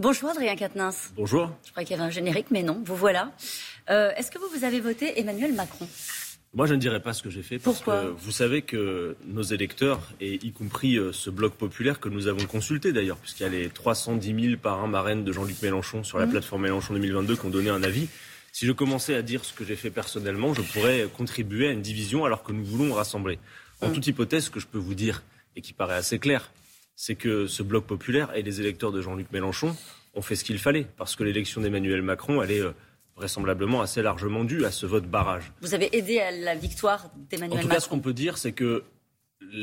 Bonjour Adrien Quatennens. Bonjour. Je crois qu'il y avait un générique, mais non, vous voilà. Euh, est-ce que vous, vous avez voté Emmanuel Macron? Moi, je ne dirais pas ce que j'ai fait parce Pourquoi? que vous savez que nos électeurs, et y compris euh, ce bloc populaire que nous avons consulté d'ailleurs, puisqu'il y a les 310 000 parrains marraines de Jean-Luc Mélenchon sur la mmh. plateforme Mélenchon 2022 qui ont donné un avis. Si je commençais à dire ce que j'ai fait personnellement, je pourrais contribuer à une division alors que nous voulons rassembler. En mmh. toute hypothèse, ce que je peux vous dire, et qui paraît assez clair, c'est que ce bloc populaire et les électeurs de Jean-Luc Mélenchon ont fait ce qu'il fallait, parce que l'élection d'Emmanuel Macron, elle est euh, vraisemblablement assez largement due à ce vote barrage. Vous avez aidé à la victoire d'Emmanuel Macron En tout cas, ce qu'on peut dire, c'est que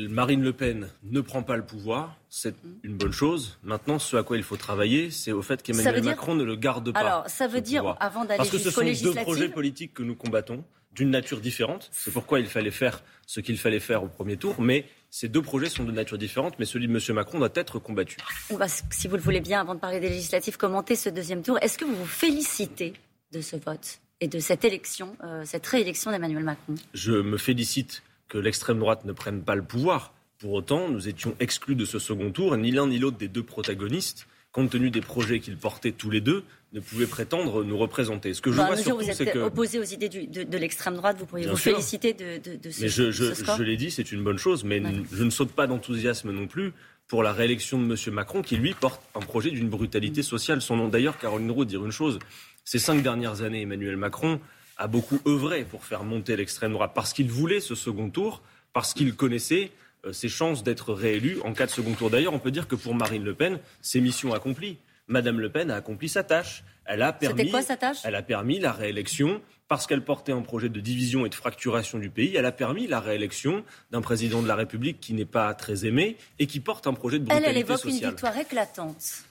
Marine Le Pen ne prend pas le pouvoir, c'est une bonne chose. Maintenant, ce à quoi il faut travailler, c'est au fait qu'Emmanuel Macron ne le garde pas. Alors, ça veut dire, avant d'aller Parce que ce sont deux projets politiques que nous combattons, d'une nature différente. C'est pourquoi il fallait faire ce qu'il fallait faire au premier tour. Mais ces deux projets sont de nature différente, mais celui de M. Macron doit être combattu. On va, si vous le voulez bien, avant de parler des législatives, commenter ce deuxième tour. Est-ce que vous vous félicitez de ce vote et de cette élection, euh, cette réélection d'Emmanuel Macron? Je me félicite que l'extrême droite ne prenne pas le pouvoir. Pour autant, nous étions exclus de ce second tour, ni l'un ni l'autre des deux protagonistes, compte tenu des projets qu'ils portaient tous les deux, ne pouvaient prétendre nous représenter. Ce que je bah, vois surtout, c'est que opposé aux idées de, l'extrême droite, vous pourriez vous féliciter de, de, ce, mais je, je, l'ai dit, c'est une bonne chose, mais je ne saute pas d'enthousiasme non plus pour la réélection de M. Macron, qui lui porte un projet d'une brutalité sociale. Son nom d'ailleurs, Caroline Roux, dire une chose. Ces cinq dernières années, Emmanuel Macron a beaucoup œuvré pour faire monter l'extrême droite, parce qu'il voulait ce second tour, parce qu'il connaissait euh, ses chances d'être réélu en cas de second tour. D'ailleurs, on peut dire que pour Marine Le Pen, c'est mission accomplie. Madame Le Pen a accompli sa tâche. Elle a permis, quoi sa tâche? Elle a permis la réélection parce qu'elle portait un projet de division et de fracturation du pays. Elle a permis la réélection d'un président de la République qui n'est pas très aimé et qui porte un projet de brutalité elle, elle évoque une victoire éclatante.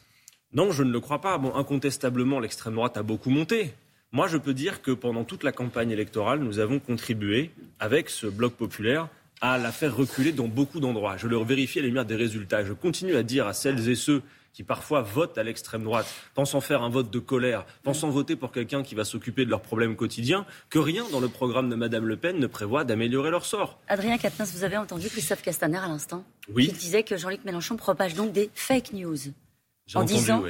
Non, je ne le crois pas. Bon, incontestablement, l'extrême droite a beaucoup monté. Moi, je peux dire que pendant toute la campagne électorale, nous avons contribué, avec ce bloc populaire, à la faire reculer dans beaucoup d'endroits. Je le vérifie à la lumière des résultats. Je continue à dire à celles et ceux qui parfois votent à l'extrême droite, pensant faire un vote de colère, pensant voter pour quelqu'un qui va s'occuper de leurs problèmes quotidiens, que rien dans le programme de Mme Le Pen ne prévoit d'améliorer leur sort. Adrien Quatennens, vous avez entendu Christophe Castaner à l'instant Oui. Qui disait que Jean-Luc Mélenchon propage donc des fake news. En disant,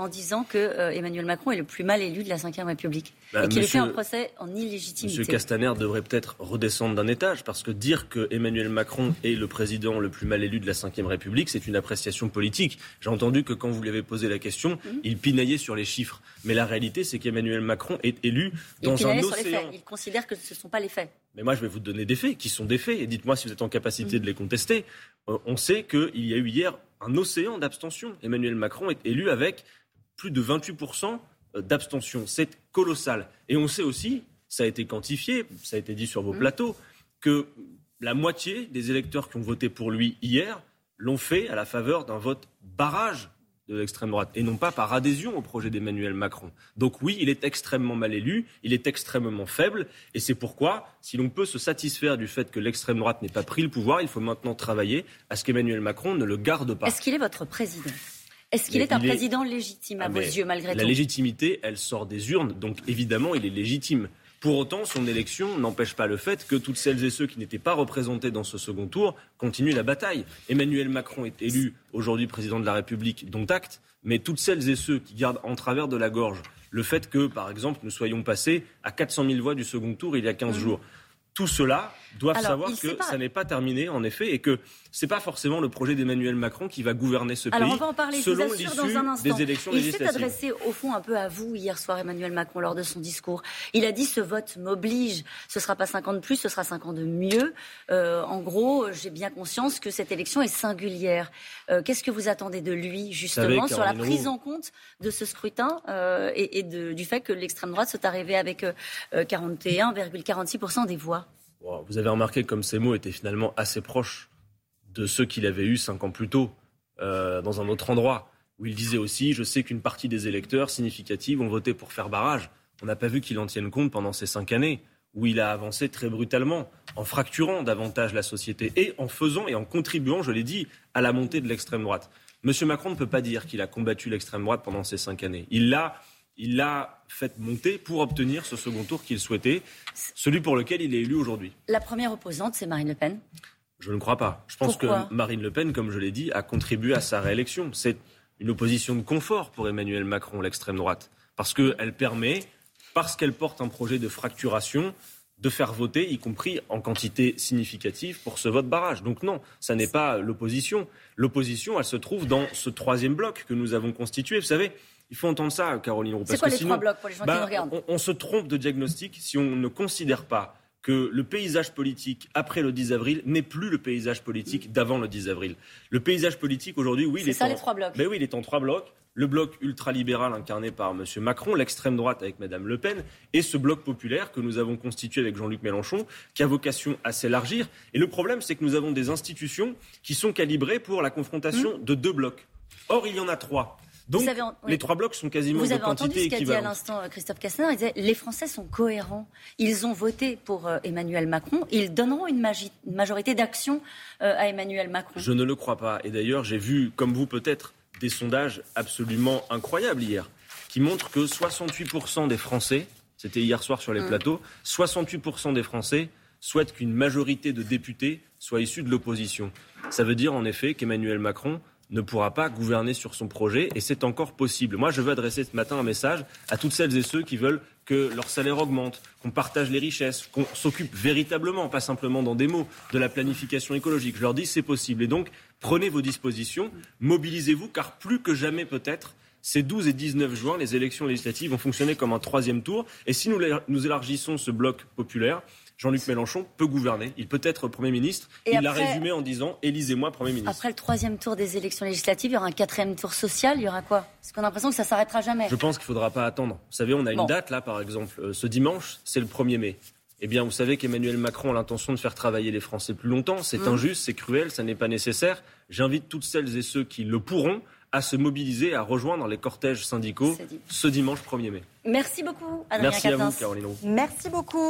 en disant que euh, Emmanuel Macron est le plus mal élu de la Ve République bah, et qu'il fait un procès en illégitimité. M. Castaner devrait peut-être redescendre d'un étage parce que dire que Emmanuel Macron est le président le plus mal élu de la Ve République, c'est une appréciation politique. J'ai entendu que quand vous lui avez posé la question, mhm. il pinaillait sur les chiffres. Mais la réalité, c'est qu'Emmanuel Macron est élu dans il un océan. Sur les faits. Il considère que ce ne sont pas les faits. Mais moi, je vais vous donner des faits qui sont des faits et dites-moi si vous êtes en capacité mhm. de les contester. Euh, on sait qu'il y a eu hier un océan d'abstention. Emmanuel Macron est élu avec plus de 28% euh, d'abstention. C'est colossal. Et on sait aussi, ça a été quantifié, ça a été dit sur vos mmh. plateaux, que la moitié des électeurs qui ont voté pour lui hier l'ont fait à la faveur d'un vote barrage de l'extrême droite et non pas par adhésion au projet d'Emmanuel Macron. Donc oui, il est extrêmement mal élu, il est extrêmement faible et c'est pourquoi, si l'on peut se satisfaire du fait que l'extrême droite n'ait pas pris le pouvoir, il faut maintenant travailler à ce qu'Emmanuel Macron ne le garde pas. Est-ce qu'il est votre président? Est-ce qu'il est un président légitime à ah, vos yeux, malgré tout La légitimité, elle sort des urnes, donc évidemment, il est légitime. Pour autant, son élection n'empêche pas le fait que toutes celles et ceux qui n'étaient pas représentés dans ce second tour continuent la bataille. Emmanuel Macron est élu aujourd'hui président de la République, dont acte, mais toutes celles et ceux qui gardent en travers de la gorge le fait que, par exemple, nous soyons passés à 400 000 voix du second tour il y a 15 mmh. jours tout cela doivent savoir que ça n'est pas terminé, en effet, et que ce n'est pas forcément le projet d'Emmanuel Macron qui va gouverner ce pays on va en parler, selon l'issue des élections Il s'est adressé, au fond, un peu à vous hier soir, Emmanuel Macron, lors de son discours. Il a dit ce vote m'oblige. Ce ne sera pas 50 de plus, ce sera 50 de mieux. Euh, en gros, j'ai bien conscience que cette élection est singulière. Euh, qu'est-ce que vous attendez de lui, justement, sur la prise en compte de ce scrutin euh, et, du fait que l'extrême droite soit arrivée avec 41,46% des voix? Vous avez remarqué comme ces mots étaient finalement assez proches de ceux qu'il avait eus cinq ans plus tôt, euh, dans un autre endroit, où il disait aussi Je sais qu'une partie des électeurs significatifs ont voté pour faire barrage. On n'a pas vu qu'il en tienne compte pendant ces cinq années, où il a avancé très brutalement, en fracturant davantage la société et en faisant et en contribuant, je l'ai dit, à la montée de l'extrême droite. Monsieur Macron ne peut pas dire qu'il a combattu l'extrême droite pendant ces cinq années. Il l'a il l'a fait monter pour obtenir ce second tour qu'il souhaitait, celui pour lequel il est élu aujourd'hui. La première opposante, c'est Marine Le Pen Je ne crois pas. Je pense que Marine Le Pen, comme je l'ai dit, a contribué à sa réélection. C'est une opposition de confort pour Emmanuel Macron, l'extrême droite, parce qu'elle permet, parce qu'elle porte un projet de fracturation, de faire voter, y compris en quantité significative, pour ce vote barrage. Donc non, ça n'est pas l'opposition. L'opposition, elle se trouve dans ce troisième bloc que nous avons constitué. Vous savez, il faut entendre ça, Caroline Roux. C'est quoi les trois blocs pour les gens qui bah, nous regardent? on, on se trompe de diagnostic si on ne considère pas que le paysage politique après le 10 avril n'est plus le paysage politique d'avant le 10 avril. Le paysage politique aujourd'hui, oui, il est ça en... les trois blocs. Oui, il est en trois blocs. Le bloc ultralibéral incarné par M. Macron, l'extrême droite avec Mme Le Pen, et ce bloc populaire que nous avons constitué avec Jean-Luc Mélenchon, qui a vocation à s'élargir. Et le problème, c'est que nous avons des institutions qui sont calibrées pour la confrontation de deux blocs. Or, il y en a trois. Donc, avez oui. les trois blocs sont quasiment Vous de avez entendu ce qu'a dit à l'instant euh, Christophe Castaner. Il disait les Français sont cohérents. Ils ont voté pour euh, Emmanuel Macron. Ils donneront une majorité d'action euh, à Emmanuel Macron. Je ne le crois pas. Et d'ailleurs, j'ai vu, comme vous peut-être, des sondages absolument incroyables hier, qui montrent que 68% des Français, c'était hier soir sur les Mm. plateaux, 68% des Français souhaitent qu'une majorité de députés soit issue de l'opposition. Ça veut dire en effet qu'Emmanuel Macron ne pourra pas gouverner sur son projet et c'est encore possible. Moi, je veux adresser ce matin un message à toutes celles et ceux qui veulent que leur salaire augmente, qu'on partage les richesses, qu'on s'occupe véritablement, pas simplement dans des mots, de la planification écologique. Je leur dis c'est possible. Et donc, prenez vos dispositions, mobilisez-vous, car plus que jamais peut-être, ces 12 et 19 juin, les élections législatives vont fonctionner comme un troisième tour. Et si nous, nous élargissons ce bloc populaire, Jean-Luc Mélenchon peut gouverner. Il peut être Premier ministre. Et Il l'a après- résumé en disant Élisez-moi Premier ministre. Après le troisième tour des élections législatives, il y aura un quatrième tour social. Il y aura quoi? Parce qu'on a l'impression que ça s'arrêtera jamais. Je pense qu'il ne faudra pas attendre. Vous savez, on a Bon. une date là, par exemple, euh, ce dimanche, c'est le 1er mai. Eh bien, vous savez qu'Emmanuel Macron a l'intention de faire travailler les Français plus longtemps. C'est Mm. injuste, c'est cruel, ça n'est pas nécessaire. J'invite toutes celles et ceux qui le pourront à se mobiliser, à rejoindre les cortèges syndicaux ce dimanche 1er mai. Merci beaucoup, Adrien Merci à vous. Caroline Roux. Merci beaucoup.